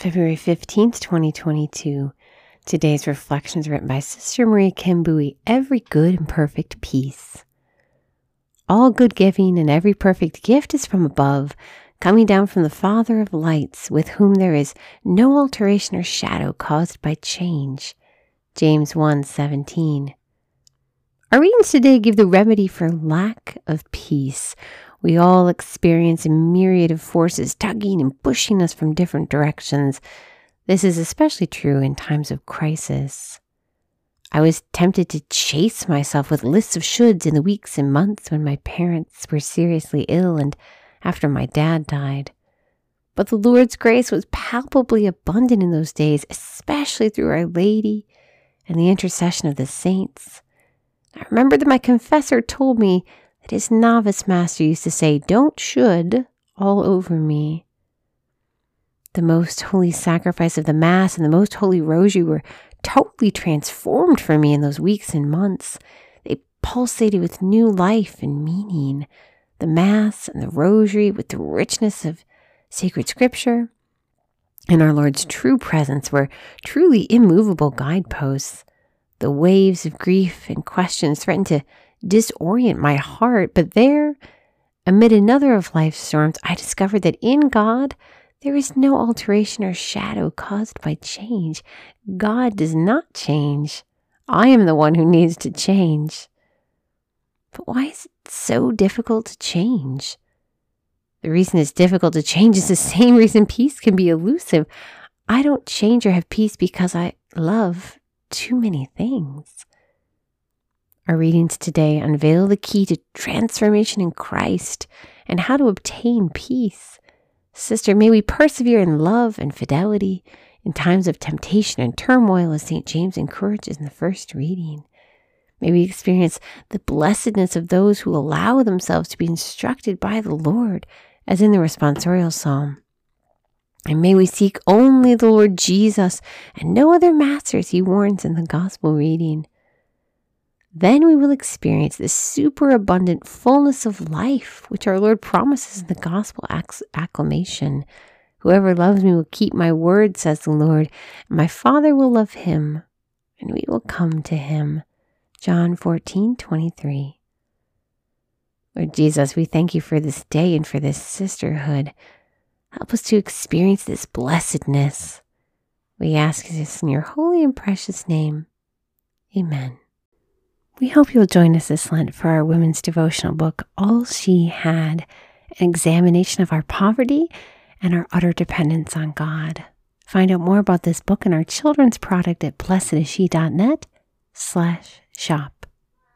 February 15th, 2022. Today's reflections written by Sister Maria Kim Buie. Every good and perfect peace. All good giving and every perfect gift is from above, coming down from the Father of lights, with whom there is no alteration or shadow caused by change. James 1 17. Our readings today give the remedy for lack of peace. We all experience a myriad of forces tugging and pushing us from different directions. This is especially true in times of crisis. I was tempted to chase myself with lists of shoulds in the weeks and months when my parents were seriously ill and after my dad died. But the Lord's grace was palpably abundant in those days, especially through Our Lady and the intercession of the saints. I remember that my confessor told me that his novice master used to say, Don't should all over me. The most holy sacrifice of the Mass and the most holy rosary were totally transformed for me in those weeks and months. They pulsated with new life and meaning. The Mass and the rosary, with the richness of sacred scripture, and our Lord's true presence were truly immovable guideposts. The waves of grief and questions threatened to disorient my heart, but there, amid another of life's storms, I discovered that in God there is no alteration or shadow caused by change. God does not change. I am the one who needs to change. But why is it so difficult to change? The reason it's difficult to change is the same reason peace can be elusive. I don't change or have peace because I love too many things. Our readings today unveil the key to transformation in Christ and how to obtain peace. Sister, may we persevere in love and fidelity in times of temptation and turmoil, as St. James encourages in the first reading. May we experience the blessedness of those who allow themselves to be instructed by the Lord, as in the responsorial psalm. And may we seek only the Lord Jesus and no other masters, he warns in the gospel reading then we will experience the superabundant fullness of life, which our Lord promises in the gospel acclamation. Whoever loves me will keep my word, says the Lord, and my Father will love him, and we will come to him. John 14, 23. Lord Jesus, we thank you for this day and for this sisterhood. Help us to experience this blessedness. We ask this in your holy and precious name. Amen. We hope you'll join us this Lent for our women's devotional book, All She Had, an examination of our poverty and our utter dependence on God. Find out more about this book and our children's product at blessedisshe.net slash shop.